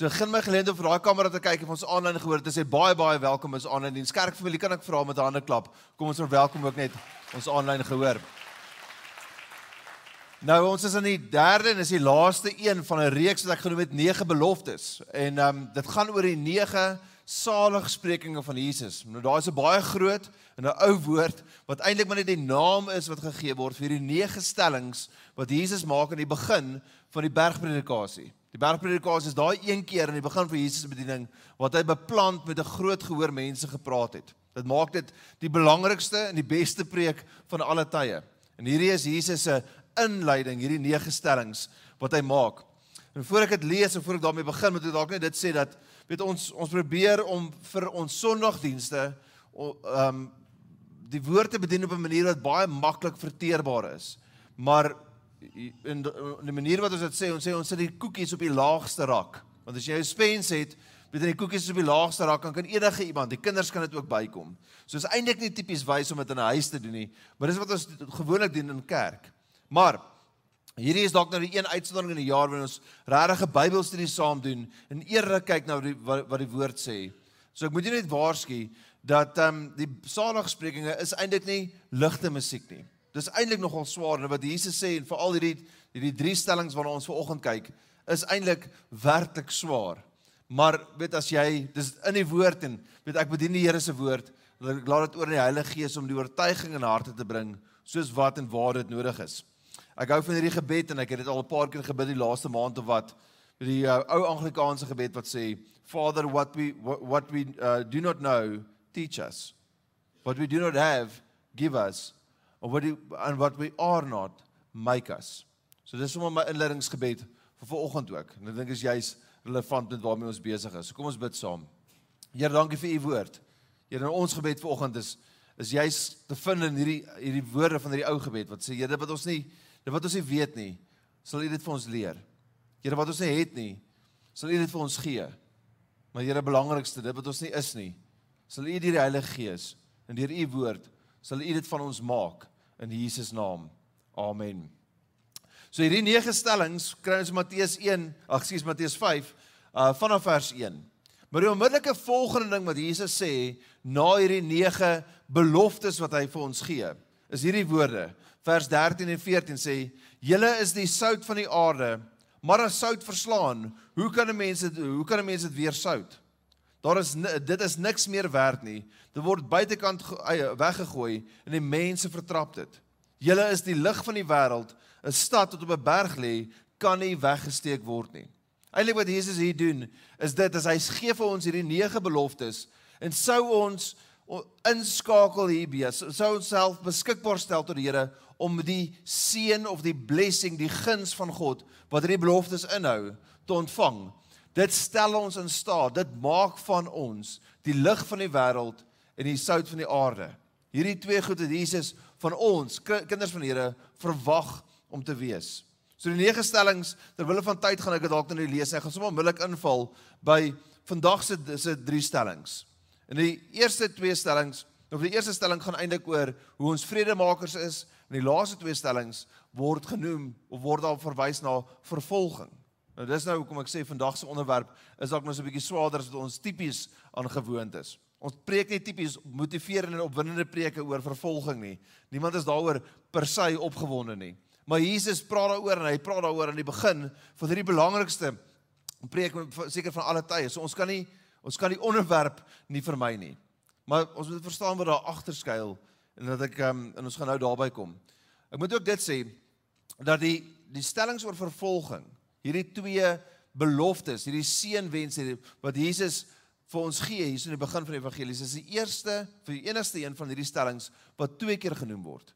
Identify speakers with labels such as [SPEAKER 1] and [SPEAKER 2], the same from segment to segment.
[SPEAKER 1] So begin my geleentheid vir daai kamera te kyk en ons aanlyn gehoor het, sê baie baie welkom is aanlyn diens. Kerk familie, kan ek vra met 'n hande klap? Kom ons verwelkom ook net ons aanlyn gehoor. Nou ons is in die derde en is die laaste een van 'n reeks wat ek genoem het 9 beloftes. En ehm um, dit gaan oor die 9 saligsprekinge van Jesus. Nou daar is 'n baie groot en 'n ou woord wat eintlik maar net die naam is wat gegee word vir die 9 stellings wat Jesus maak aan die begin van die bergpredikasie. Die bergpredikasie is daai een keer in die begin van Jesus se bediening wat hy beplant met 'n groot gehoor mense gepraat het. Dit maak dit die belangrikste en die beste preek van alle tye. En hierdie is Jesus se inleiding, hierdie nege stellings wat hy maak. En voor ek dit lees en voor ek daarmee begin, moet ek dalk net dit sê dat weet ons ons probeer om vir ons Sondagdienste ehm um, die woord te bedien op 'n manier wat baie maklik verteerbaar is. Maar in die manier wat ons dit sê, ons sê ons sit die koekies op die laagste rak. Want as jy 'n spens het, jy die koekies op die laagste rak, dan kan enige iemand, die kinders kan dit ook bykom. So is eintlik nie tipies wys om dit in 'n huis te doen nie, maar dis wat ons gewoonlik doen in kerk. Maar hierdie is dalk nou die een uitsondering in die jaar wanneer ons regtig 'n Bybelstudie saam doen en eerlik kyk na die, wat, wat die woord sê. So ek moet jou net waarsku dat ehm um, die saligsprekinge is eintlik nie ligte musiek nie. Dis eintlik nogal swaar en wat Jesus sê en veral hierdie hierdie drie stellings waarna ons vanoggend kyk is eintlik werklik swaar. Maar weet as jy dis in die woord en weet ek bedien die Here se woord, laat dit oor in die Heilige Gees om die oortuiging in harte te bring soos wat en waar dit nodig is. Ek hou van hierdie gebed en ek het dit al 'n paar keer gebid die laaste maand of wat. Die uh, ou Anglikaanse gebed wat sê Father what we what, what we uh, do not know teach us. What we do not have give us or what we, and what we are not make us. So dis sommer my inleidingsgebed vir vanoggend ook. En ek dink is juis relevant met waarmee ons besig is. So kom ons bid saam. Here, dankie vir u woord. Here, ons gebed vanoggend is is juis te vind in hierdie hierdie woorde van hierdie ou gebed wat sê Here, wat ons nie Dit wat ons nie weet nie, sal U dit vir ons leer. Here wat ons nie het nie, sal U dit vir ons gee. Maar Here belangrikste, dit wat ons nie is nie, sal U deur die Heilige Gees en deur U woord sal U dit van ons maak in Jesus naam. Amen. So hierdie nege stellings kry ons Matteus 1, ag skus Matteus 5 uh vanaf vers 1. Maar die onmiddellike volgende ding wat Jesus sê na hierdie nege beloftes wat hy vir ons gee, is hierdie woorde vers 13 en 14 sê: "Julle is die sout van die aarde, maar as sout verslaan, hoe kan 'n mens dit hoe kan 'n mens dit weer sout? Daar is dit is niks meer werd nie. Dit word buitekant weggegooi en die mense vertrap dit. Julle is die lig van die wêreld. 'n Stad wat op 'n berg lê, kan nie weggesteek word nie." Eilik wat Jesus hier doen, is dit as hy gee vir ons hierdie nege beloftes en sou ons inskakel hierby, sou ons self beskikbaar stel tot die Here om die seën of die blessing, die guns van God wat hierdie beloftes inhou te ontvang. Dit stel ons in staat, dit maak van ons die lig van die wêreld en die sout van die aarde. Hierdie twee goed het Jesus van ons kinders van die Here verwag om te wees. So die nege stellings terwyl van tyd gaan ek dit dalk nou lees. Ek gaan sommer onmiddellik inval by vandag se se drie stellings. In die eerste twee stellings, of die eerste stelling gaan eintlik oor hoe ons vredemakers is En die laaste twee stellings word genoem of word daar verwys na vervolging. Nou dis nou hoekom ek sê vandag se onderwerp is dalk nou so 'n bietjie swaarder as wat ons tipies aangewoond is. Ons preek nie tipies motiverende en opwindende preke oor vervolging nie. Niemand is daaroor per se opgewonde nie. Maar Jesus praat daaroor en hy praat daaroor aan die begin van hierdie belangrikste preek seker van alle tye. So ons kan nie ons kan die onderwerp nie vermy nie. Maar ons moet verstaan wat daar agter skuil en dat ek um, en ons gaan nou daarby kom. Ek moet ook dit sê dat die die stellings oor vervolging, hierdie twee beloftes, hierdie seënwense wat Jesus vir ons gee hier in die begin van die evangelie, is die eerste vir die enigste een van hierdie stellings wat twee keer genoem word.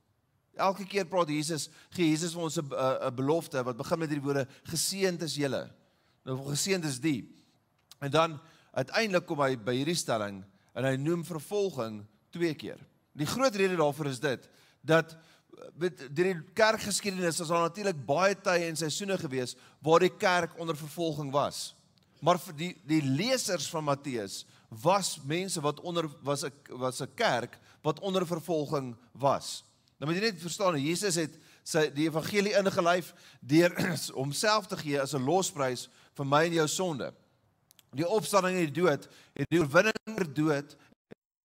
[SPEAKER 1] Elke keer praat Jesus, gee Jesus vir ons 'n 'n belofte wat begin met hierdie woorde geseënd is julle. Nou geseënd is die. En dan uiteindelik kom hy by hierdie stelling en hy noem vervolging twee keer. Die groot rede daarvoor is dit dat met die kerkgeskiedenis is daar natuurlik baie tye en seisoene gewees waar die kerk onder vervolging was. Maar vir die die lesers van Matteus was mense wat onder was 'n was 'n kerk wat onder vervolging was. Nou moet jy net verstaan, Jesus het sy die evangelie ingelyf deur homself te gee as 'n losprys vir my en jou sonde. Die opstanding uit die dood het die oorwinning oor dood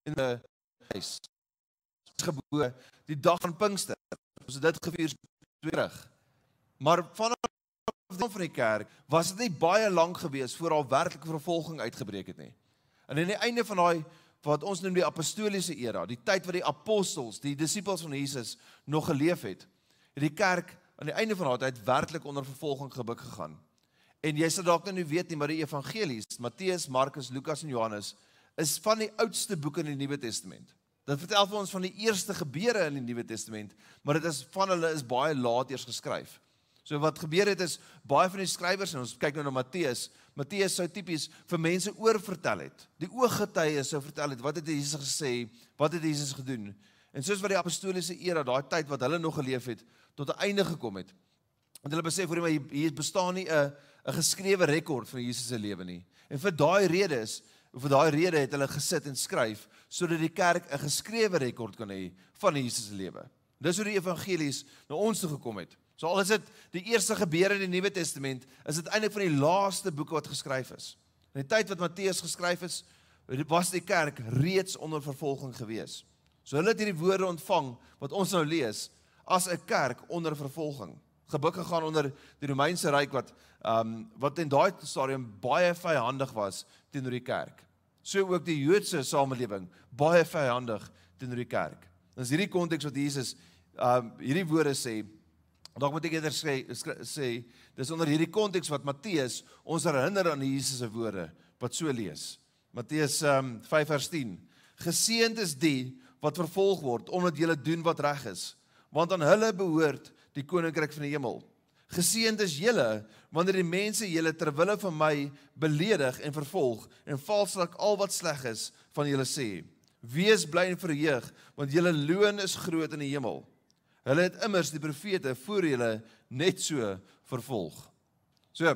[SPEAKER 1] in 'n huis gebore die dag van Pinkster. Ons het dit gevier terug. Maar vanaf van die kerk was dit nie baie lank gewees voor al werklike vervolging uitgebreek het nie. En aan die einde van daai wat ons noem die apostoliese era, die tyd wat die apostels, die disippels van Jesus nog geleef het, het die kerk aan die einde van daai tyd werklik onder vervolging gebuk gegaan. En jy sal dalk nou weet nie, maar die evangelies, Matteus, Markus, Lukas en Johannes, is van die oudste boeke in die Nuwe Testament. Dit vertel vir ons van die eerste gebeure in die Nuwe Testament, maar dit is van hulle is baie laat eers geskryf. So wat gebeur het is baie van die skrywers en ons kyk nou na Matteus. Matteus sou tipies vir mense oorvertel het. Die ooggetuies sou vertel het wat het Jesus gesê, wat het Jesus gedoen. En soos wat die apostoliese era, daai tyd wat hulle nog geleef het, tot 'n einde gekom het. Want hulle besef hoor jy maar hier bestaan nie 'n 'n geskrewe rekord van Jesus se lewe nie. En vir daai rede is vir daai rede het hulle gesit en skryf sodat die kerk 'n geskrewe rekord kan hê van Jesus se lewe. Dis hoe die evangelies na ons toe gekom het. So al is dit die eerste gebeure in die Nuwe Testament, is dit eintlik van die laaste boeke wat geskryf is. In die tyd wat Matteus geskryf is, was die kerk reeds onder vervolging gewees. So hulle het hierdie woorde ontvang wat ons nou lees as 'n kerk onder vervolging. Gebuk gegaan onder die Romeinse ryk wat ehm um, wat in daai stadium baie vyandig was teenoor die kerk. So ook die Joodse samelewing baie vyandig teenoor die kerk. Dis hierdie konteks wat Jesus ehm um, hierdie woorde sê Dalk moet ek eerder sê sê dis onder hierdie konteks wat Matteus ons herinner aan Jesus se woorde wat so lees. Matteus um, 5 vers 10. Geseënd is die wat vervolg word omdat hulle doen wat reg is, want aan hulle behoort die koninkryk van die hemel. Geseënd is julle wanneer die mense julle ter wille van my beledig en vervolg en valslik al wat sleg is van julle sê. Wees bly en verheug want julle loon is groot in die hemel. Hulle het immers die profete voor hulle net so vervolg. So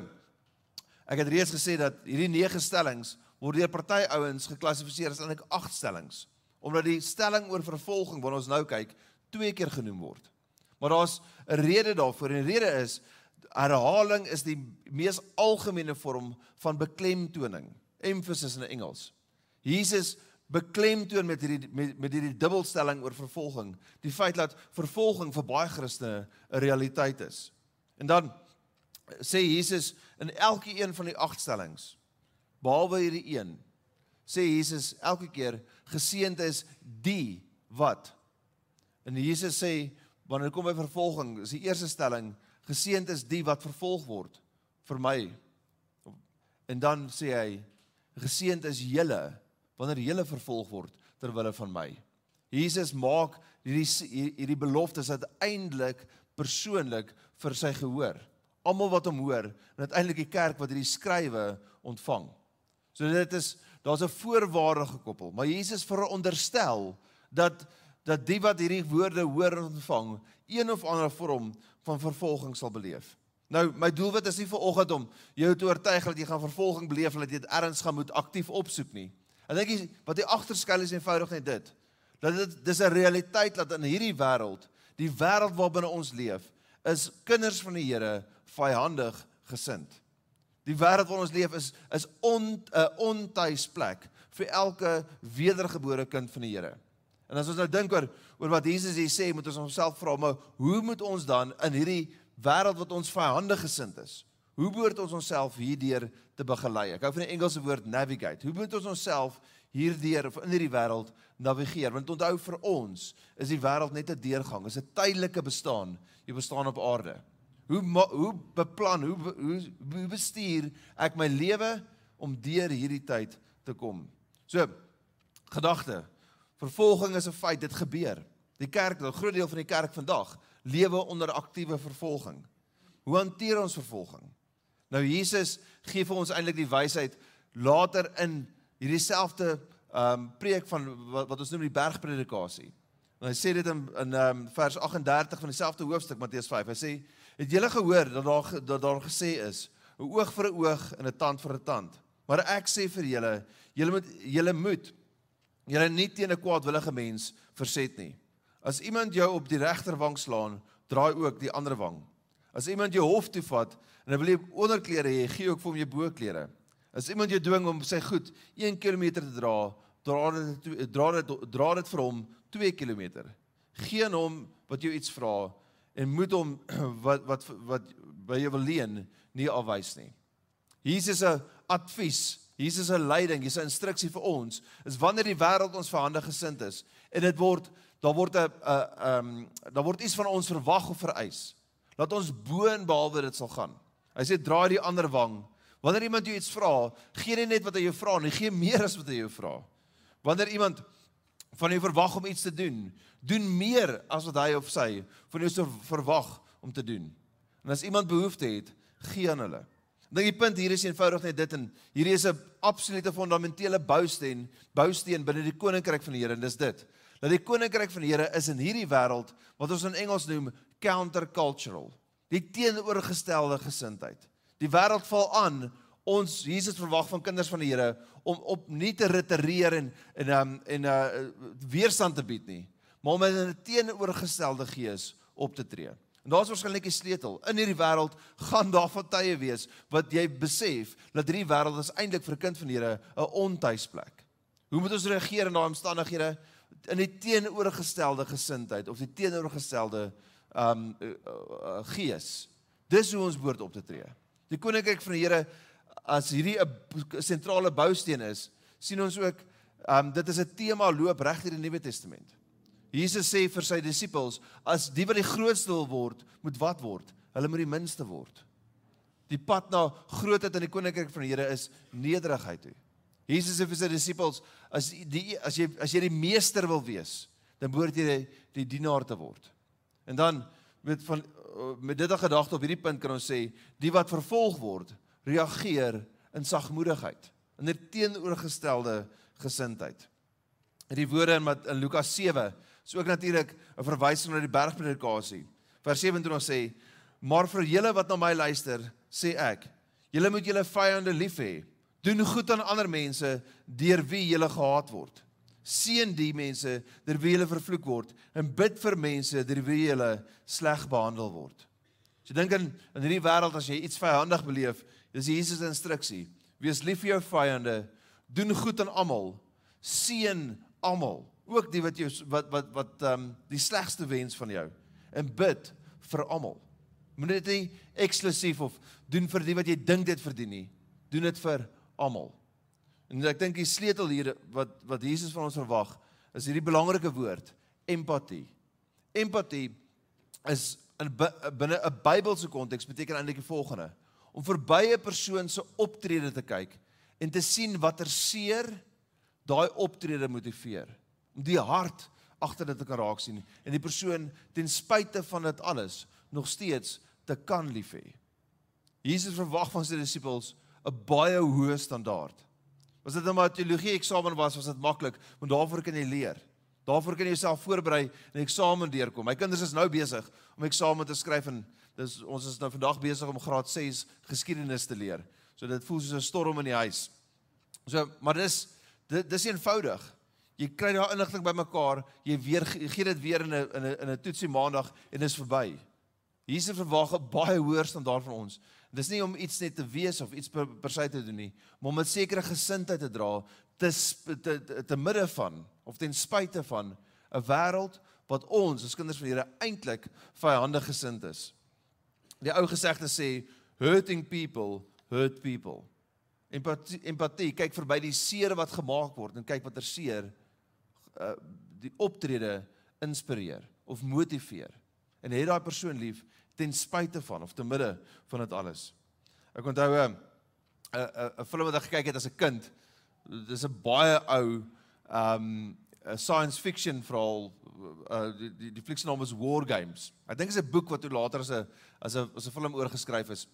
[SPEAKER 1] ek het reeds gesê dat hierdie 9 stellings word deur party ouens geklassifiseer as eintlik 8 stellings omdat die stelling oor vervolging wat ons nou kyk twee keer genoem word. Maar daar's 'n rede daarvoor en die rede is herhaling is die mees algemene vorm van beklemtoning, emphasis in Engels. Jesus beklemtoon met hierdie met, met hierdie dubbelstelling oor vervolging, die feit dat vervolging vir baie Christene 'n realiteit is. En dan sê Jesus in elke een van die agt stellings, behalwe hierdie een, sê Jesus elke keer geseënd is die wat. En Jesus sê wanneer kom by vervolging, is die eerste stelling geseënd is die wat vervolg word vir my. En dan sê hy geseënd is julle wanneer jy vervolg word ter wille van my. Jesus maak hierdie hierdie beloftes uiteindelik persoonlik vir sy gehoor. Almal wat hom hoor en uiteindelik die kerk wat hierdie skrywe ontvang. So dit is daar's 'n voorwaarde gekoppel, maar Jesus veronderstel dat dat die wat hierdie woorde hoor en ontvang, een of ander vorm van vervolging sal beleef. Nou my doelwit is nie vir oggend om jou te oortuig dat jy gaan vervolging beleef of dat jy dit erns gaan moet aktief opsoek nie. Ek dink wat die agterskuil is eenvoudig net dit. Dat dit dis 'n realiteit dat in hierdie wêreld, die wêreld waarbinne ons leef, is kinders van die Here vyandig gesind. Die wêreld waarin ons leef is is 'n on, ontuis plek vir elke wedergebore kind van die Here. En as ons nou dink oor oor wat Jesus hier sê, moet ons onsself vra, maar hoe moet ons dan in hierdie wêreld wat ons vyandig gesind is? Hoe behoort ons onsself hierdeur te begelei? Ek hou van die Engelse woord navigate. Hoe moet ons onsself hierdeur of in hierdie wêreld navigeer? Want onthou vir ons is die wêreld net 'n deurgang, is 'n tydelike bestaan. Jy bestaan op aarde. Hoe hoe beplan, hoe hoe hoe bestuur ek my lewe om deur hierdie tyd te kom? So, gedagte. Vervolging is 'n feit, dit gebeur. Die kerk, 'n groot deel van die kerk vandag lewe onder aktiewe vervolging. Hoe hanteer ons vervolging? Nou Jesus gee vir ons eintlik die wysheid later in hierdie selfde ehm um, preek van wat, wat ons noem die bergpredikasie. En hy sê dit in in ehm um, vers 38 van dieselfde hoofstuk Matteus 5. Hy sê het julle gehoor dat daar dat daar gesê is 'n oog vir 'n oog en 'n tand vir 'n tand. Maar ek sê vir julle, julle moet julle moet julle nie teen 'n kwaadwillige mens verset nie. As iemand jou op die regterwang slaan, draai ook die ander wang. As iemand jou hof toe vat en hy wil jy onderklere hê, gee ook vir hom jou boklere. As iemand jou dwing om sy goed 1 km te dra, dra dit dra dit dra dit vir hom 2 km. Geen hom wat jou iets vra en moet hom wat wat wat by jou wil leen nie afwys nie. Jesus se advies, Jesus se leiding, Jesus se instruksie vir ons is wanneer die wêreld ons verhande gesind is en dit word daar word 'n 'n ehm daar word iets van ons verwag of vereis. Laat ons bo en behalwe dit sal gaan. Hy sê draai die ander wang. Wanneer iemand jou iets vra, gee nie net wat hy jou vra nie, gee meer as wat hy jou vra. Wanneer iemand van jou verwag om iets te doen, doen meer as wat hy of sy van jou verwag om te doen. En as iemand behoefte het, gee aan hulle. Dink die punt hier is eenvoudig net dit en hierdie is 'n absolute fundamentele bousteen, bousteen binne die koninkryk van die Here en dis dit. Dat die koninkryk van die Here is in hierdie wêreld wat ons in Engels noem countercultural. Die teenoorgestelde gesindheid. Die wêreld val aan ons Jesus verwag van kinders van die Here om op nie te retireer en en um, en uh weerstand te bied nie, maar om met 'n teenoorgestelde gees op te tree. En daar's waarskynlik 'n sleutel. In hierdie wêreld gaan daar van tye wees wat jy besef dat hierdie wêreld is eintlik vir 'n kind van die Here 'n ontuisplek. Hoe moet ons reageer in daai omstandighede in die teenoorgestelde gesindheid of die teenoorgestelde um gees? Dis hoe ons behoort op te tree. Die koninkryk van die Here as hierdie 'n sentrale bousteen is, sien ons ook um dit is 'n tema loop reg deur die Nuwe Testament. Jesus sê vir sy disippels, as die wat die grootste wil word, moet wat word? Hulle moet die minste word. Die pad na grootheid in die koninkryk van die Here is nederigheid toe. Jesus sê vir sy disippels, as die as jy as jy die meester wil wees, dan behoort jy die, die dienaar te word. En dan met van met dit 'n gedagte op hierdie punt kan ons sê, die wat vervolg word, reageer in sagmoedigheid, in 'n teenoorgestelde gesindheid. In die woorde in, in Lukas 7 is ook natuurlik 'n verwysing na die bergpredikasie. Vers 27 sê: "Maar vir julle wat na my luister, sê ek, julle moet julle vyande lief hê. Doen goed aan ander mense deur wie julle gehaat word. Seën die mense deur wie julle vervloek word en bid vir mense deur wie julle sleg behandel word." As jy dink in in hierdie wêreld as jy iets vyandig beleef, dis Jesus se instruksie. Wees lief vir jou vyande, doen goed aan almal, seën almal ook die wat jou wat wat wat ehm um, die slegste wens van jou en bid vir almal. Moenie dit nie eksklusief of doen vir die wat jy dink dit verdien nie. Doen dit vir almal. En ek dink die sleutel hier wat wat Jesus van ons verwag is hierdie belangrike woord empatie. Empatie is in binne 'n Bybelse konteks beteken eintlik die volgende: om verby 'n persoon se optrede te kyk en te sien watter seer daai optrede motiveer om die hart agter dit te kan raak sien en die persoon ten spyte van dit alles nog steeds te kan lief hê. Jesus verwag van sy disippels 'n baie hoë standaard. Was dit nou maar teologie eksamen was, was dit maklik, want daarvoor kan jy leer. Daarvoor kan jy jouself voorberei en eksamen deurkom. My kinders is nou besig om eksamen te skryf en dis ons is nou vandag besig om graad 6 geskiedenis te leer. So dit voel soos 'n storm in die huis. So, maar dis dit dis eenvoudig. Jy kry daai inligting bymekaar, jy weer gee dit weer in 'n in 'n in 'n toetsie maandag en dit is verby. Jesus verwag 'n baie hoër standaard van ons. Dis nie om iets net te wees of iets per, per se te doen nie, maar om 'n sekere gesindheid te dra te te te, midde van of ten spyte van 'n wêreld wat ons as kinders van die Here eintlik vyandig gesind is. Die ou gesegde sê hurting people hurt people. Empatie, empatie kyk verby die seer wat gemaak word en kyk watter seer uh, die optrede inspireer of motiveer en het daai persoon lief ten spyte van of te midde van dit alles. Ek onthou 'n 'n 'n film wat ek gekyk het as 'n kind. Dis 'n baie ou um 'n science fiction verhaal uh die die, die fliek se naam is War Games. Ek dink dit is 'n boek wat toe later as 'n as 'n as 'n film oorgeskryf is.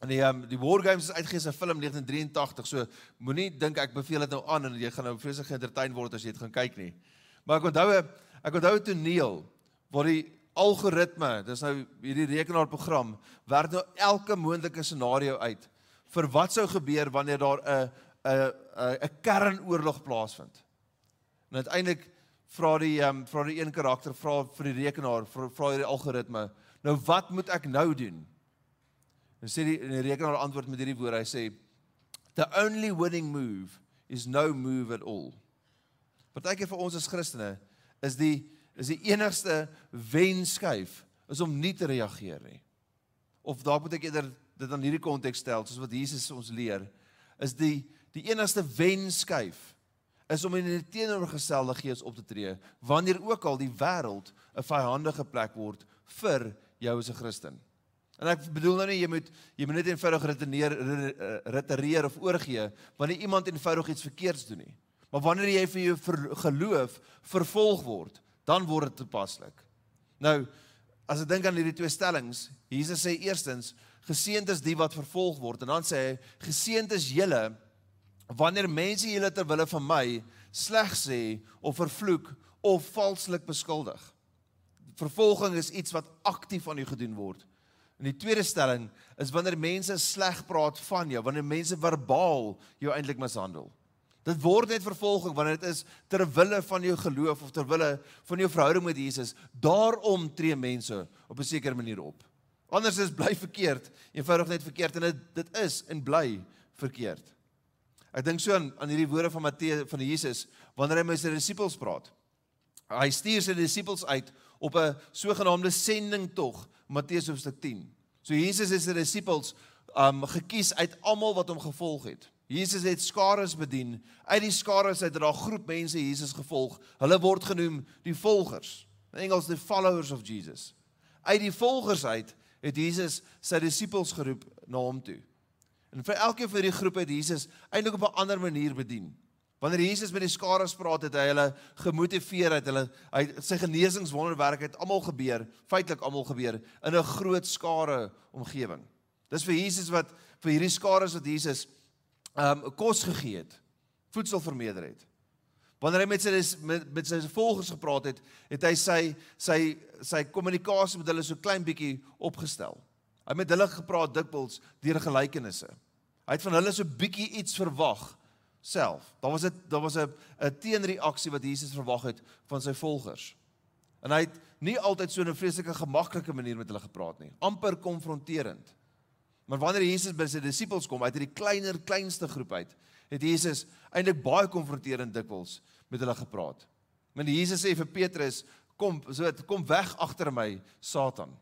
[SPEAKER 1] En die um, die War Games is uitgegee as 'n film 1983. So moenie dink ek beveel dit nou aan en jy gaan nou vreeslik geëntertain word as jy dit gaan kyk nie. Maar ek onthou ek onthou 'n toneel waar die algoritme, dis nou hierdie rekenaarprogram, werk nou elke moontlike scenario uit vir wat sou gebeur wanneer daar 'n 'n 'n kernoorlog plaasvind. En uiteindelik vra die ehm um, vra die een karakter vra vir die rekenaar, vra, vra hierdie algoritme, nou wat moet ek nou doen? En sê die, die rekenaar antwoord met hierdie woorde. Hy sê The only winning move is no move at all. Partykeer vir ons as Christene is die is die enigste wenskuif is om nie te reageer nie. Of dalk moet ek eerder dit aan hierdie konteks stel soos wat Jesus ons leer, is die die enigste wenskuif is om in die teenoorgestelde gees op te tree wanneer ook al die wêreld 'n vyandige plek word vir jou as 'n Christen. En ek bedoel nou nie jy moet jy moet net eenvoudig reteneer retereer of oorgee wanneer iemand eenvoudig iets verkeerds doen nie. Maar wanneer jy vir jou ver, geloof vervolg word, dan word dit toepaslik. Nou, as ek dink aan hierdie twee stellings, Jesus sê eerstens geseënd is die wat vervolg word en dan sê hy geseënd is julle wanneer mense julle ter wille van my sleg sê of vervloek of valslik beskuldig. Vervolging is iets wat aktief aan jou gedoen word. En die tweede stelling is wanneer mense sleg praat van jou, wanneer mense verbaal jou eintlik mishandel. Dit word net vervolging wanneer dit is ter wille van jou geloof of ter wille van jou verhouding met Jesus. Daarom tree mense op 'n sekere manier op. Anders is bly verkeerd, eenvoudig net verkeerd en dit dit is en bly verkeerd. Ek dink so aan aan hierdie woorde van Matteus van Jesus wanneer hy met sy disippels praat. Hy stuur sy disippels uit op 'n sogenaamde sendingtog, Matteus hoofstuk 10. So Jesus het sy disippels um gekies uit almal wat hom gevolg het. Jesus het skares bedien. Uit die skares het daar 'n groep mense Jesus gevolg. Hulle word genoem die volgers. In Engels the followers of Jesus. Uit die volgers uit het Jesus sy disippels geroep na hom toe. En vir elkeen van hierdie groepe het Jesus eintlik op 'n ander manier bedien. Wanneer Jesus met die skare spraak het, hy hulle gemotiveer het, hulle hy sy genesingswonderwerk het almal gebeur, feitelik almal gebeur in 'n groot skare omgewing. Dis vir Jesus wat vir hierdie skare wat Jesus ehm um, kos gegee het, voedsel vermeerder het. Wanneer hy met sy met, met sy volgers gepraat het, het hy sy sy sy kommunikasie met hulle so klein bietjie opgestel. Hy het met hulle gepraat dikwels deur gelykenisse. Hy het van hulle so bietjie iets verwag self. Daar was dit daar was 'n 'n teenreaksie wat Jesus verwag het van sy volgers. En hy het nie altyd so 'n vreeslike gemaklike manier met hulle gepraat nie, amper konfronterend. Maar wanneer Jesus by sy disippels kom uit hierdie kleiner kleinste groep uit, het Jesus eintlik baie konfronterend dikwels met hulle gepraat. Maar Jesus sê vir Petrus, kom, so kom weg agter my, Satan.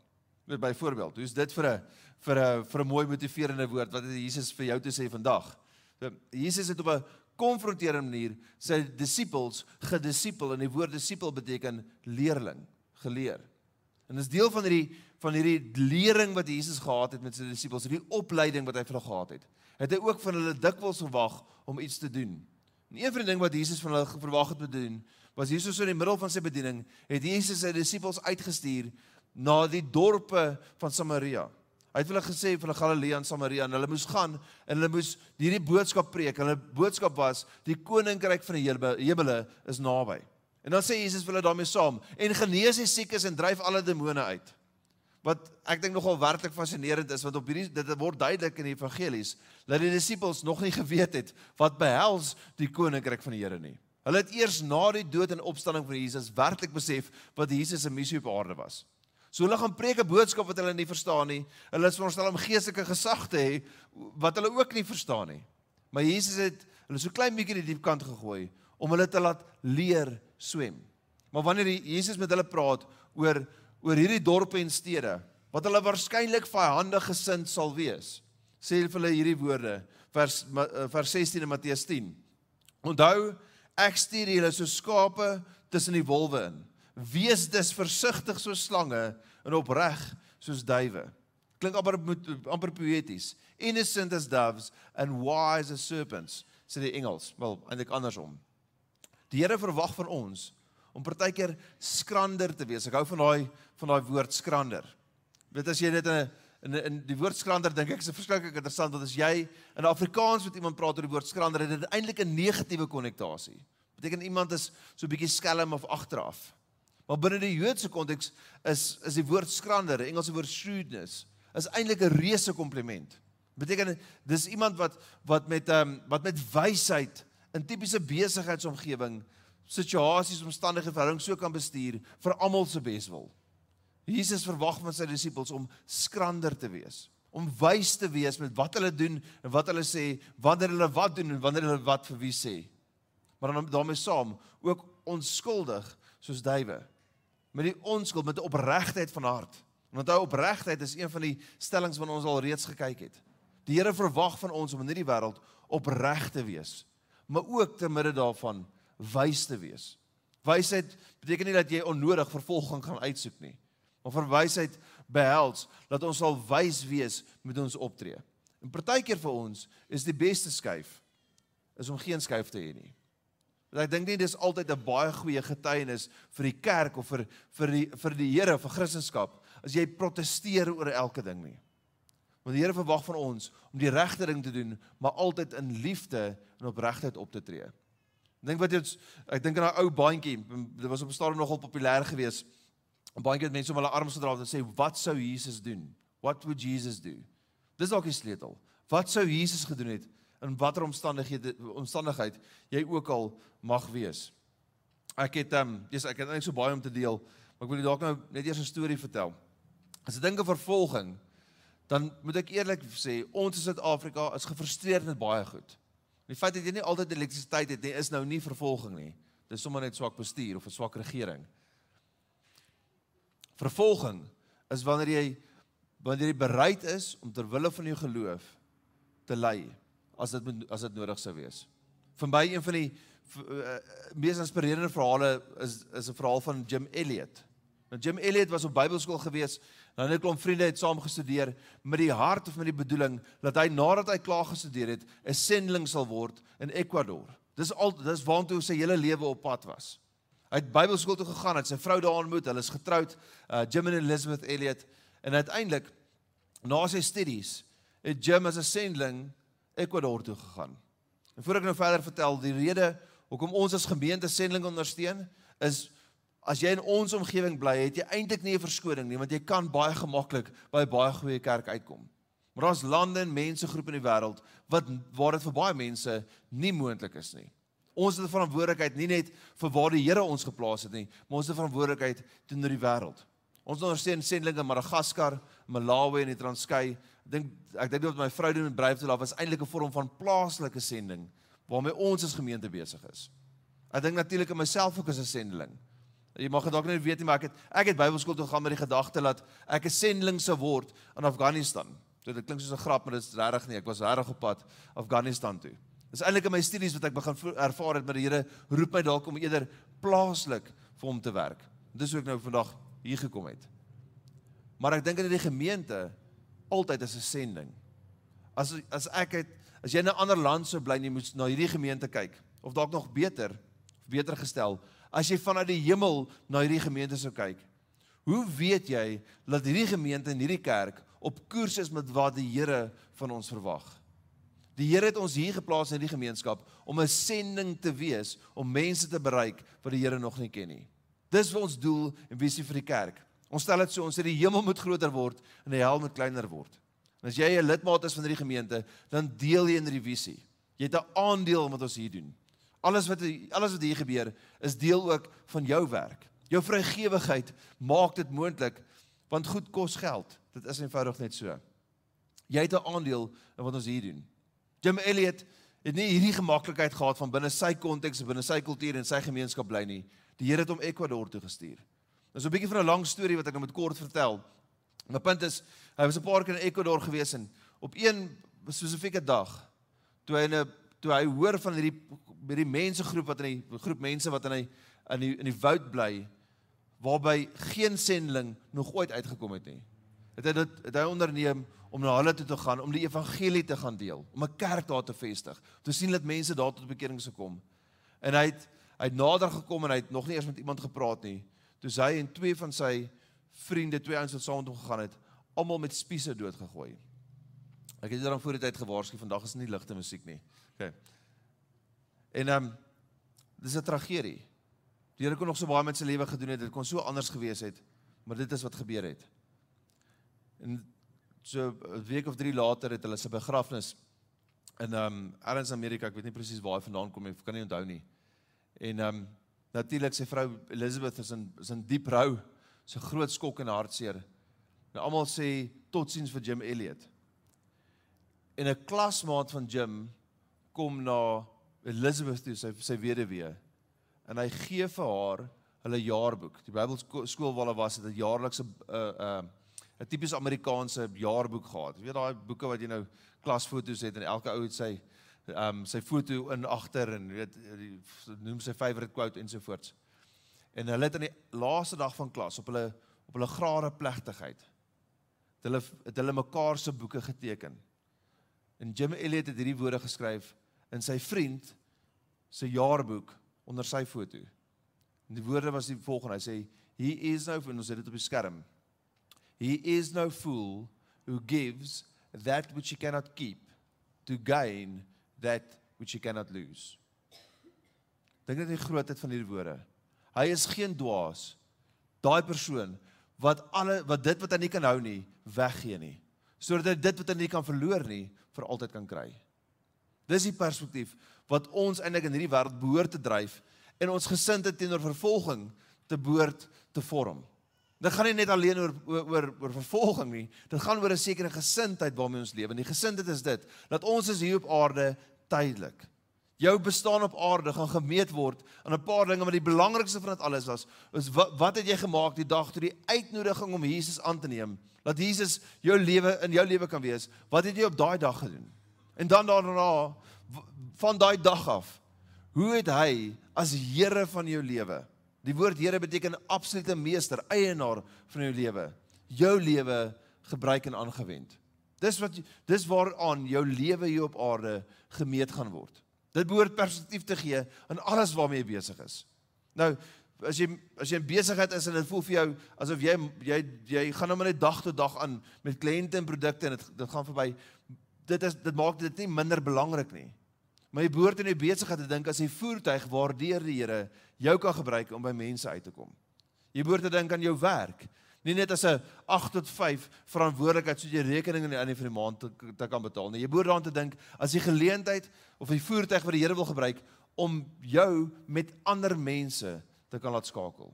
[SPEAKER 1] Byvoorbeeld, hoe is dit vir 'n vir 'n vir 'n mooi motiverende woord wat het Jesus vir jou te sê vandag? So, Jesus het op 'n konfronterende manier sy disippels gedisipel en die woord disipel beteken leerling, geleer. En dis deel van hierdie van hierdie lering wat Jesus gehad het met sy disippels, hierdie opleiding wat hy vir hulle gehad het. Het hy ook van hulle dikwels verwag om iets te doen. En een van die dinge wat Jesus van hulle verwag het om te doen, was Jesus in die middel van sy bediening, het Jesus sy disippels uitgestuur na die dorpe van Samaria. Hy het hulle gesê vir hulle Galilea en Samaria en hulle moes gaan en hulle moes hierdie boodskap preek. Hulle boodskap was die koninkryk van die hemele is naby. En dan sê Jesus vir hulle daarmee saam en genees die siekes en dryf alle demone uit. Wat ek dink nogal werklik fascinerend is wat op hierdie dit word duidelik in die evangelies dat die disippels nog nie geweet het wat behels die koninkryk van die Here nie. Hulle het eers na die dood en opstanding van Jesus werklik besef wat Jesus se missie op aarde was. So hulle gaan preek 'n boodskap wat hulle nie verstaan nie. Hulle is veronderstel om geestelike gesag te hê wat hulle ook nie verstaan nie. Maar Jesus het hulle so klein bietjie die diep kant gegooi om hulle te laat leer swem. Maar wanneer Jesus met hulle praat oor oor hierdie dorpe en stede wat hulle waarskynlik vyandig gesind sal wees, sê hy vir hulle hierdie woorde vers eh, vers 16 in Matteus 10. Onthou, ek stuur julle so skape tussen die wolwe in. Wees dus versigtig soos slange en opreg soos duwe. Klink amper amper poeties. Innocent as doves and wise as serpents, sê die engels. Wel, eintlik andersom. Die Here verwag van ons om partykeer skrander te wees. Ek hou van daai van daai woord skrander. Weet as jy dit in 'n in in die woord skrander dink ek is 'n verskriklik interessant want as jy in Afrikaans met iemand praat oor die woord skrander, het dit eintlik 'n negatiewe konnotasie. Beteken iemand is so 'n bietjie skelm of agteraf. Maar binne die Joodse konteks is is die woord skrander, die Engelse woord shrewdness, is eintlik 'n reuse kompliment. Beteken dis iemand wat wat met ehm um, wat met wysheid in tipiese besigheidsomgewing situasies, omstandighede, verhoudings so kan bestuur vir almal se beswil. Jesus verwag van sy disippels om skrander te wees, om wys te wees met wat hulle doen en wat hulle sê, wanneer hulle wat doen en wanneer hulle wat vir wie sê. Maar dan daarmee saam ook onskuldig soos duwe. Met die onskuld met 'n opregtheid van hart. Onthou opregtheid is een van die stellings wat ons al reeds gekyk het. Die Here verwag van ons om in hierdie wêreld opreg te wees, maar ook te midde daarvan wys te wees. Wysheid beteken nie dat jy onnodig vervolging gaan uitsoek nie. Maar vir wysheid behels dat ons sal wys wees met ons optree. En partykeer vir ons is die beste skuif is om geen skuif te hê nie. Want ek dink nie dis altyd 'n baie goeie getuienis vir die kerk of vir vir die vir die Here vir Christendom as jy proteseer oor elke ding nie. Want die Here verwag van ons om die regte ding te doen, maar altyd in liefde en opregtheid op te tree. Ek dink wat jy ek dink aan 'n ou bandjie, dit was op 'n stadium nogal populêr geweest. 'n baie keer mense om hulle arms gedra het en sê wat sou Jesus doen? What would Jesus do? Dis dalk die sleutel. Wat sou Jesus gedoen het in watter omstandighede omstandigheid jy ook al mag wees? Ek het ehm um, dis ek het eintlik so baie om te deel, maar ek wil dalk nou net eers 'n storie vertel. As ek dink aan vervolging, dan moet ek eerlik sê ons in Suid-Afrika is gefrustreerd met baie goed. Die feit dat jy nie altyd elektrisiteit het nie, is nou nie vervolging nie. Dis sommer net swak bestuur of 'n swak regering. Vervolging is wanneer jy wanneer jy bereid is om ter wille van jou geloof te ly as dit as dit nodig sou wees. Vir my een van die uh, mees inspirerende verhale is is 'n verhaal van Jim Elliot. Nou Jim Elliot was op Bybelskool gewees. Nou net 'n klomp vriende het saam gestudeer met die hart of met die bedoeling dat hy nadat hy klaar gestudeer het, 'n sendeling sal word in Ecuador. Dis al dis waartoe sy hele lewe op pad was. Hy het Bybelskool toe gegaan, het sy vrou daar ontmoet, hulle is getroud, uh Jim en Elizabeth Elliot en uiteindelik na sy studies het Jim as 'n sendeling Ecuador toe gegaan. En voor ek nou verder vertel, die rede hoekom ons as gemeente sendeling ondersteun is as jy in ons omgewing bly, het jy eintlik nie 'n verskoning nie, want jy kan baie gemaklik by baie goeie kerk uitkom. Maar daar's lande en mensegroepe in die wêreld wat waar dit vir baie mense nie moontlik is nie. Ons het 'n verantwoordelikheid nie net vir waar die Here ons geplaas het nie, maar ons het 'n verantwoordelikheid teenoor die wêreld. Ons ondersteun sendlinge in Madagaskar, Malawi en die Transkei. Dink ek dink wat my vrou doen met Brave to Love is eintlik 'n vorm van plaaslike sending waarmee ons as gemeente besig is. Ek dink natuurlik in myself ook as 'n sendeling. Jy mag dit dalk net weet nie, maar ek het ek het Bybelskool toe gegaan met die gedagte dat ek 'n sendeling sou word in Afghanistan. Dit klink soos 'n grap, maar dit is regtig nie. Ek was reg op pad Afghanistan toe. Dis eintlik in my studies wat ek begin ervaar het met die Here roep my dalk om eerder plaaslik vir hom te werk. Dis hoe ek nou vandag hier gekom het. Maar ek dink dat die gemeente altyd is 'n sending. As as ek het as jy in 'n ander land sou bly en jy moet na hierdie gemeente kyk of dalk nog beter beter gestel as jy vanuit die hemel na hierdie gemeente sou kyk. Hoe weet jy dat hierdie gemeente en hierdie kerk op koers is met wat die Here van ons verwag? Die Here het ons hier geplaas in die gemeenskap om 'n sending te wees om mense te bereik wat die Here nog nie ken nie. Dis vir ons doel en visie vir die kerk. Ons stel dit so ons sê die hemel moet groter word en die hel moet kleiner word. En as jy 'n lidmaat is van hierdie gemeente, dan deel jy in die visie. Jy het 'n aandeel in wat ons hier doen. Alles wat alles wat hier gebeur is deel ook van jou werk. Jou vrygewigheid maak dit moontlik want goed kos geld. Dit is eenvoudig net so. Jy het 'n aandeel in wat ons hier doen. Jim Elliot het nie hierdie gemaklikheid gehad van binne sy konteks binne sy kultuur en sy gemeenskap bly nie. Die Here het hom Ecuador toe gestuur. Dis 'n bietjie van 'n lang storie wat ek nou met kort vertel. My punt is, hy was 'n paar keer in Ecuador gewees en op een spesifieke dag toe hy 'n toe hy hoor van hierdie hierdie mensegroep wat in die groep mense wat in hy in die in die woud bly waarby geen sendeling nog ooit uitgekom het nie. Het hy dit het hy onderneem om na hulle toe te gaan om die evangelie te gaan deel, om 'n kerk daar te vestig, om te sien dat mense daar tot bekering sou kom. En hy het hy het nader gekom en hy het nog nie eers met iemand gepraat nie. Toe hy en twee van sy vriende, twee ouens wat saam met hom gegaan het, almal met spiese doodgegooi. Ek het daarom voor die tyd gewaarsku, vandag is nie ligte musiek nie. OK. En ehm um, dis 'n tragedie. Die Here kon nog so baie met sy lewe gedoen het, dit kon so anders gewees het, maar dit is wat gebeur het. En so 'n week of 3 later het hulle sy begrafnis in um ergens Amerika, ek weet nie presies waar hy vandaan kom nie, ek kan nie onthou nie. En um natuurlik sy vrou Elizabeth is in is in diep rou, so groot skok en hartseer. Nou almal sê totsiens vir Jim Elliot. en 'n klasmaat van Jim kom na Elizabeth toe, sy sy weduwee. En hy gee vir haar hulle jaarboek. Die Bybelskool waar hulle was het 'n jaarlikse 'n uh, 'n uh, 'n tipies Amerikaanse jaarboek gehad. Jy weet daai boeke wat jy nou klasfoto's het en elke ou het sy ehm um, sy foto in agter en weet noem sy favorite quote ensovoorts. En hulle het aan die laaste dag van klas op hulle op hulle grade plegtigheid het hulle het hulle mekaar se boeke geteken. En Jim Elliot het hierdie woorde geskryf in sy vriend se jaarboek onder sy foto. En die woorde was die volgende. Hy sê he is no fool, ons het dit op die skerm. He is no fool who gives that which he cannot keep to gain that which he cannot lose. Dink net die grootheid van hierdie woorde. Hy is geen dwaas. Daai persoon wat alle wat dit wat hy nie kan hou nie, weggee nie. Sodat hy dit wat hy nie kan verloor nie, vir altyd kan kry. Dis die perspektief wat ons eintlik in hierdie wêreld behoort te dryf en ons gesindheid teenoor vervolging te behoort te vorm. Dit gaan nie net alleen oor oor oor vervolging nie. Dit gaan oor 'n sekere gesindheid waarmee ons lewe. En die gesindheid is dit dat ons is hier op aarde tydelik. Jou bestaan op aarde gaan gemeet word aan 'n paar dinge, maar die belangrikste van dit alles was is wat, wat het jy gemaak die dag toe die uitnodiging om Jesus aan te neem? Dat Jesus jou lewe in jou lewe kan wees. Wat het jy op daai dag gedoen? En dan daarna van daai dag af, hoe het hy as Here van jou lewe Die woord Here beteken absolute meester, eienaar van jou lewe. Jou lewe gebruik en aangewend. Dis wat dis waaraan jou lewe hier op aarde gemeet gaan word. Dit behoort perspektief te gee aan alles waarmee jy besig is. Nou, as jy as jy besigheid is en dit voel vir jou asof jy jy jy gaan nou maar net dag tot dag aan met kliënte en produkte en dit dit gaan verby. Dit is dit maak dit nie minder belangrik nie. Maar jy behoort in die besigheid te dink as 'n voertuig waardeur die Here jou kan gebruik om by mense uit te kom. Jy behoort te dink aan jou werk, nie net as 'n 8 tot 5 verantwoordelikheid sodat jy rekeninge aan die einde van die maand te, te kan betaal nie. Jy behoort daaraan te dink as die geleentheid of die voertuig wat die Here wil gebruik om jou met ander mense te kan laat skakel.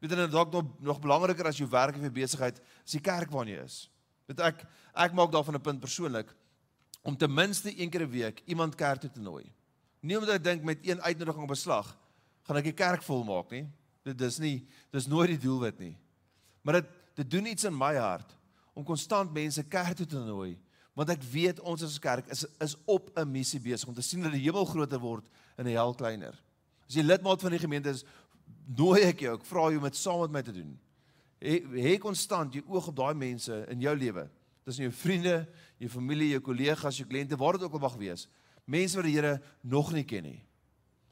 [SPEAKER 1] Weet jy dalk nog nog belangriker as jou werk of jou besigheid, is die kerk waarin jy is. Weet ek ek maak daarvan 'n punt persoonlik om ten minste een keer 'n week iemand kerk toe te nooi. Nie omdat ek dink met een uitnodiging op beslag gaan ek die kerk vol maak nie. Dit is nie dis nooit die doelwit nie. Maar dit dit doen iets in my hart om konstant mense kerk toe te nooi want ek weet ons as kerk is is op 'n missie besig om te sien dat die hemel groter word en die hel kleiner. As jy lidmaat van die gemeente is, nooi ek jou, ek vra jou om dit saam met my te doen. Hê konstant jou oog op daai mense in jou lewe tussen jou vriende, jou familie, jou kollegas, jou kliënte, waar dit ook al mag wees. Mense wat die Here nog nie ken nie.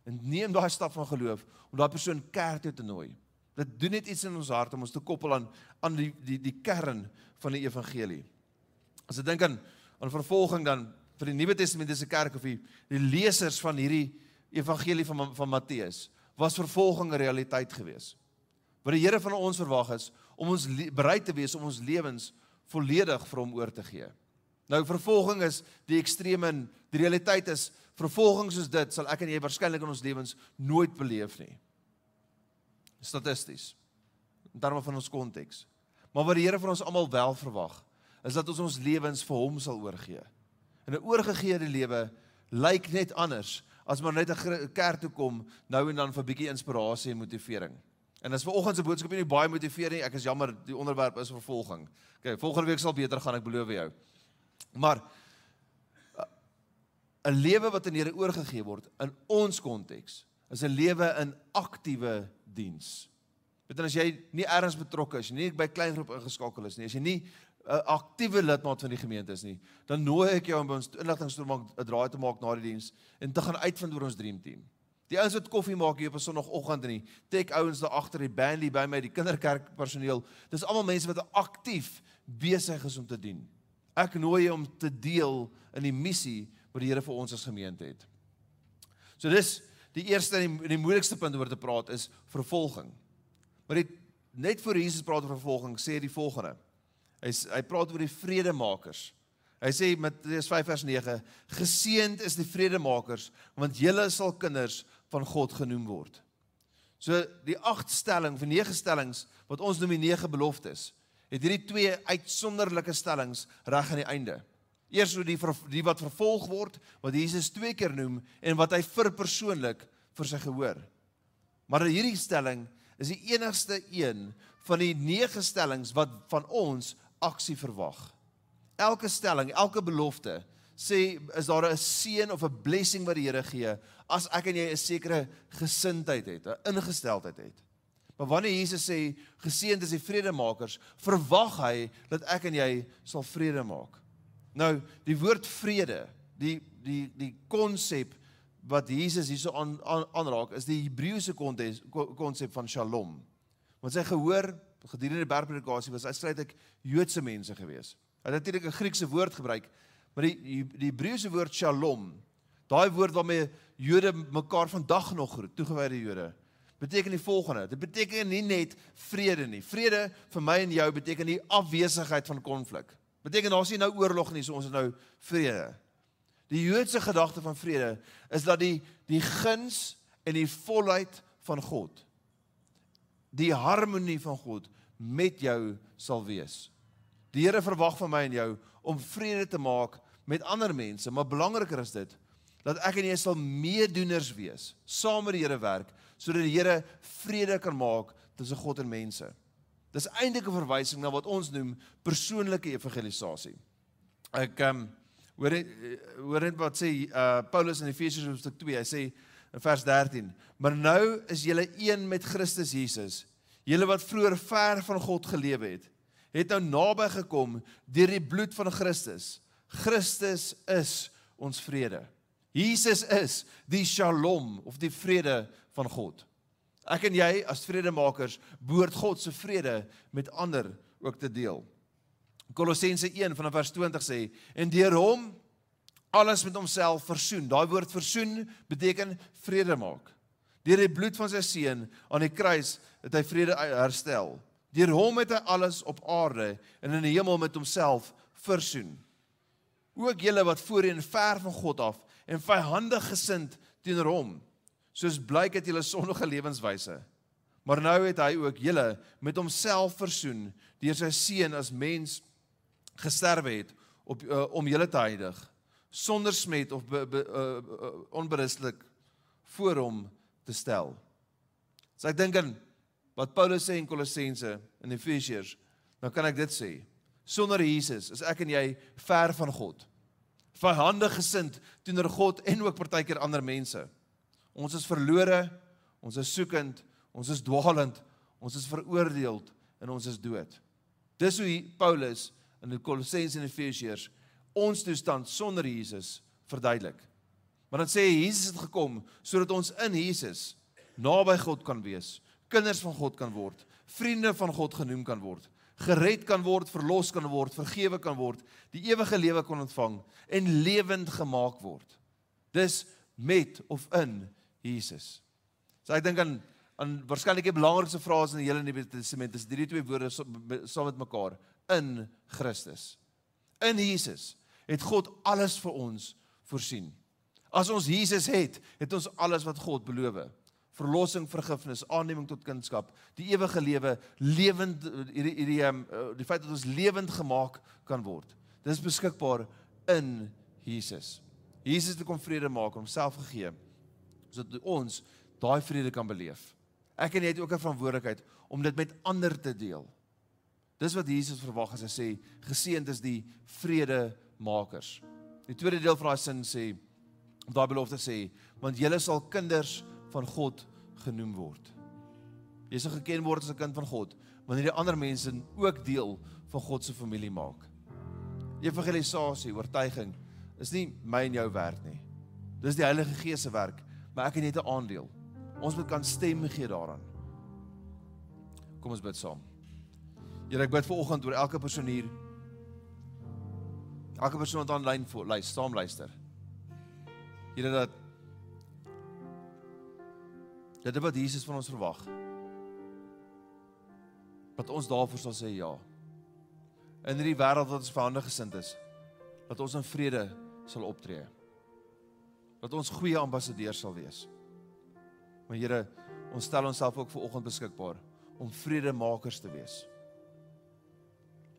[SPEAKER 1] En neem daai stap van geloof om daai persoon kerk toe te nooi. Dit doen net iets in ons hart om ons te koppel aan aan die die die kern van die evangelie. As ek dink aan aan vervolging dan vir die Nuwe Testamentiese kerk of die die lesers van hierdie evangelie van van Matteus, was vervolging 'n realiteit geweest. Wat die Here van ons verwag is om ons bereid te wees om ons lewens volledig vir hom oor te gee. Nou vervolging is die ekstreme en die realiteit is vervolging soos dit sal ek en jy waarskynlik in ons lewens nooit beleef nie. Statisties. In terme van ons konteks. Maar wat die Here van ons almal wel verwag, is dat ons ons lewens vir hom sal oorgee. En 'n oorgegeede lewe lyk net anders as maar net 'n kerk toe kom nou en dan vir 'n bietjie inspirasie en motivering. En as vanoggend se boodskap nie baie motiveer nie, ek is jammer, die onderwerp is vervolging. OK, volgende week sal beter gaan, ek beloof jou. Maar 'n lewe wat aan die Here oorgegee word in ons konteks is 'n lewe in aktiewe diens. Weet dan as jy nie ergens betrokke is, nie by klein groep ingeskakel is nie, as jy nie 'n aktiewe lidmaat van die gemeente is nie, dan nooi ek jou om by ons inligtingstoring 'n draai te maak na die diens en te gaan uitvind oor ons dream team. Die ouens wat koffie maak hier op 'n sonoggend in die tech ouens daar agter die bandie by my, die kinderkerk personeel. Dis almal mense wat aktief besig is om te dien. Ek nooi jou om te deel in die missie wat die Here vir ons as gemeente het. So dis die eerste en die, die moeilikste punt oor te praat is vervolging. Maar dit net voor Jesus praat oor vervolging, sê hy die volgende. Hy hy praat oor die vredemakers. Hy sê Matteus 5 vers 9: Geseënd is die vredemakers, want hulle sal kinders van God genoem word. So die 8 stelling of 9 stellings wat ons noem die 9 beloftes, het hierdie twee uitsonderlike stellings reg aan die einde. Eers oor die die wat vervolg word, wat Jesus twee keer noem en wat hy vir persoonlik vir sy gehoor. Maar hierdie stelling is die enigste een van die nege stellings wat van ons aksie verwag. Elke stelling, elke belofte sê is daar 'n seën of 'n blessing wat die Here gee as ek en jy 'n sekere gesindheid het, 'n ingesteldheid het. Maar wanneer Jesus sê geseënd is die vredemakers, verwag hy dat ek en jy sal vrede maak. Nou, die woord vrede, die die die konsep wat Jesus hierso aan aanraak is die Hebreëse konsep van Shalom. Want sy gehoor gedurende die bergpredikasie was uitsluitlik Joodse mense gewees. Hy het natuurlik 'n Griekse woord gebruik, maar die die Hebreëse woord Shalom, daai woord waarmee Jode mekaar vandag nog groet, toegewyde Jode, beteken die volgende. Dit beteken nie net vrede nie. Vrede vir my en jou beteken die afwesigheid van konflik. Beteken daar's nie nou oorlog nie, so ons het nou vrede. Die Joodse gedagte van vrede is dat die die guns en die volheid van God die harmonie van God met jou sal wees. Die Here verwag van my en jou om vrede te maak met ander mense, maar belangriker is dit dat ek en jy sal meedoeners wees, saam met die Here werk sodat die Here vrede kan maak tussen God en mense. Dis eintlik 'n verwysing na wat ons noem persoonlike evangelisasie. Ek ehm um, hoor hoor net wat sê uh Paulus in Efesiërs hoofstuk 2. Hy sê in vers 13: "Maar nou is julle een met Christus Jesus. Julle wat vroeër ver van God geleef het, het nou naby gekom deur die bloed van Christus. Christus is ons vrede. Jesus is die Shalom of die vrede van God. Ek en jy as vredemakers behoort God se vrede met ander ook te deel. Kolossense 1 vanaf vers 20 sê en deur hom alles met homself versoen. Daai woord versoen beteken vrede maak. Deur die bloed van sy seun aan die kruis het hy vrede herstel. Deur hom het hy alles op aarde en in die hemel met homself versoen. Ook julle wat voorheen ver van God af en vyhandig gesind teenoor hom soos blyk uit julle sondige lewenswyse. Maar nou het hy ook julle met homself versoen deur sy seun as mens gesterwe het op uh, om julle te heilig sonder smet of be, be, uh, uh, onberislik voor hom te stel. So ek dink aan wat Paulus sê in Kolossense en Efesiërs, dan kan ek dit sê. Sonder Jesus is ek en jy ver van God. Verhandig gesind teenoor God en ook partykeer ander mense. Ons is verlore, ons is soekend, ons is dwaalend, ons is veroordeel en ons is dood. Dis hoe Paulus in die Kolossense en Efesiërs ons toestand sonder Jesus verduidelik. Maar dan sê hy Jesus het gekom sodat ons in Jesus naby God kan wees, kinders van God kan word, vriende van God genoem kan word, gered kan word, verlos kan word, vergewe kan word, die ewige lewe kan ontvang en lewend gemaak word. Dis met of in Jesus. So ek dink aan aan waarskynlik die belangrikste frase in die hele Nuwe Testament is hierdie twee woorde saam met mekaar in Christus. In Jesus het God alles vir ons voorsien. As ons Jesus het, het ons alles wat God beloof. Verlossing, vergifnis, aanneming tot kindskap, die ewige lewe, lewend hierdie hierdie um, die feit dat ons lewend gemaak kan word. Dis beskikbaar in Jesus. Jesus het kom vrede maak, homself gegee sodat ons daai vrede kan beleef. Ek en jy het ook 'n verantwoordelikheid om dit met ander te deel. Dis wat Jesus verwag as hy sê geseënd is die vredemakers. Die tweede deel van daai sin sê of daai belofte sê want julle sal kinders van God genoem word. Jy sal geken word as 'n kind van God wanneer die ander mense ook deel van God se familie maak. Evangelisasie, oortuiging is nie my en jou werk nie. Dis die Heilige Gees se werk maar ek het net 'n aandeel. Ons moet kan stem gee daaraan. Kom ons bid saam. Here, ek bid vir oggend oor elke persoon hier. Elke persoon wat aanlyn voor luister, staan luister. Here dat dit wat Jesus van ons verwag. Dat ons daarvoor sal sê ja. In hierdie wêreld wat ons verhandig gesind is, dat ons in vrede sal optree dat ons goeie ambassadeurs sal wees. Maar Here, ons stel onsself ook vir oggend beskikbaar om vredemakers te wees.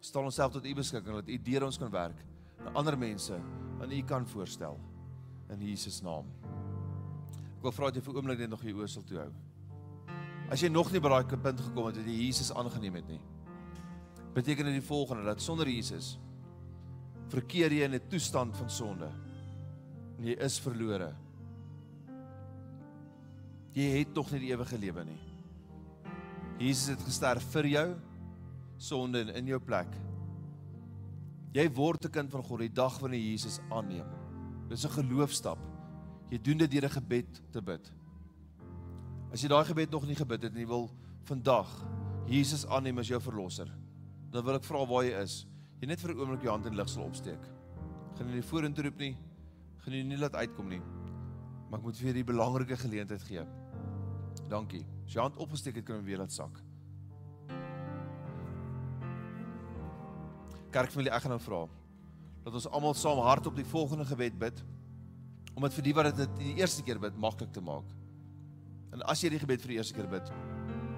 [SPEAKER 1] Stel onsself tot U beskikking dat U deur ons kan werk en ander mense aan U kan voorstel in Jesus naam. Ek wil vra dat jy vir oomblik net nog jou oë sal toe hou. As jy nog nie by daai punt gekom het dat jy Jesus aangeneem het nie, beteken dit die volgende dat sonder Jesus verkeer jy in 'n toestand van sonde. En jy is verlore. Jy het tog nie die ewige lewe nie. Jesus het gesterf vir jou sonde in jou plek. Jy word 'n kind van God die dag wanneer jy Jesus aanneem. Dis 'n geloofstap. Jy doen dit deur 'n gebed te bid. As jy daai gebed nog nie gebid het en jy wil vandag Jesus aanneem as jou verlosser, dan wil ek vra waar jy is. Jy net vir 'n oomblik jou hand in lig sal opsteek. Gaan nie vorentoe roep nie. Gaan nie laat uitkom nie. Maar ek moet vir die belangrike geleentheid gee. Dankie. As jy hand opgesteek het, kan jy weer laat sak. Kerkfamilie, ek gaan nou vra dat ons almal saam hardop die volgende gebed bid om dit vir die wat dit die eerste keer bid maklik te maak. En as jy die gebed vir die eerste keer bid,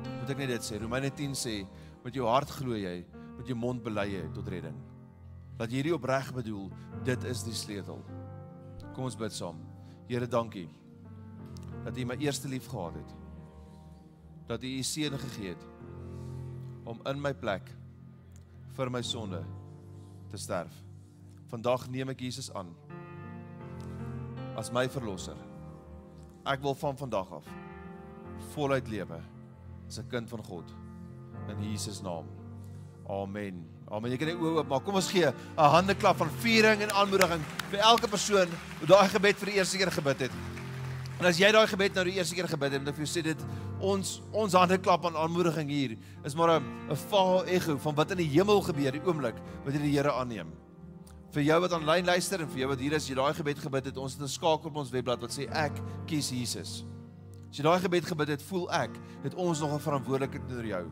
[SPEAKER 1] moet ek net dit sê. Romeine 10 sê, met jou hart glo jy met jou mond bely jy tot redding. Dat jy hierdie opreg bedoel, dit is die sleutel. Kom ons bid saam. Here, dankie dat U my eerste lief gehad het. Dat U U seun gegee het om in my plek vir my sonde te sterf. Vandag neem ek Jesus aan as my verlosser. Ek wil van vandag af voluit lewe as 'n kind van God in Jesus naam. Amen. Amen. Jy kan net oop maak. Kom ons gee 'n handeklap van viering en aanmoediging vir elke persoon wat daai gebed vir die eerste keer gebid het. En as jy daai gebed nou die eerste keer gebid het, dan vir jou sê dit ons ons handeklap aan aanmoediging hier is maar 'n 'n vaal ego van wat in die hemel gebeur die oomblik wat jy die Here aanneem. Vir jou wat aanlyn luister en vir jou wat hier is, jy daai gebed gebid het, ons het 'n skakel op ons webblad wat sê ek kies Jesus. As jy daai gebed gebid het, voel ek het ons nog 'n verantwoordelikheid teenoor jou.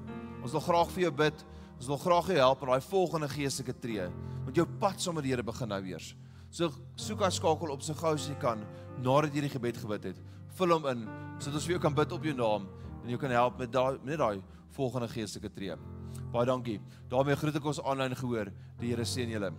[SPEAKER 1] Ons wil graag vir jou bid. Ons wil graag jou help in daai volgende geestelike tree. Want jou pad saam met die Here begin nou eers. So soek as skakel op so gou as jy kan nadat jy die gebed gebid het. Vul hom in sodat ons vir jou kan bid op jou naam en jou kan help met daai met daai volgende geestelike tree. Baie dankie. daarmee groet ek ons aanlyn gehoor. Die Here seën julle.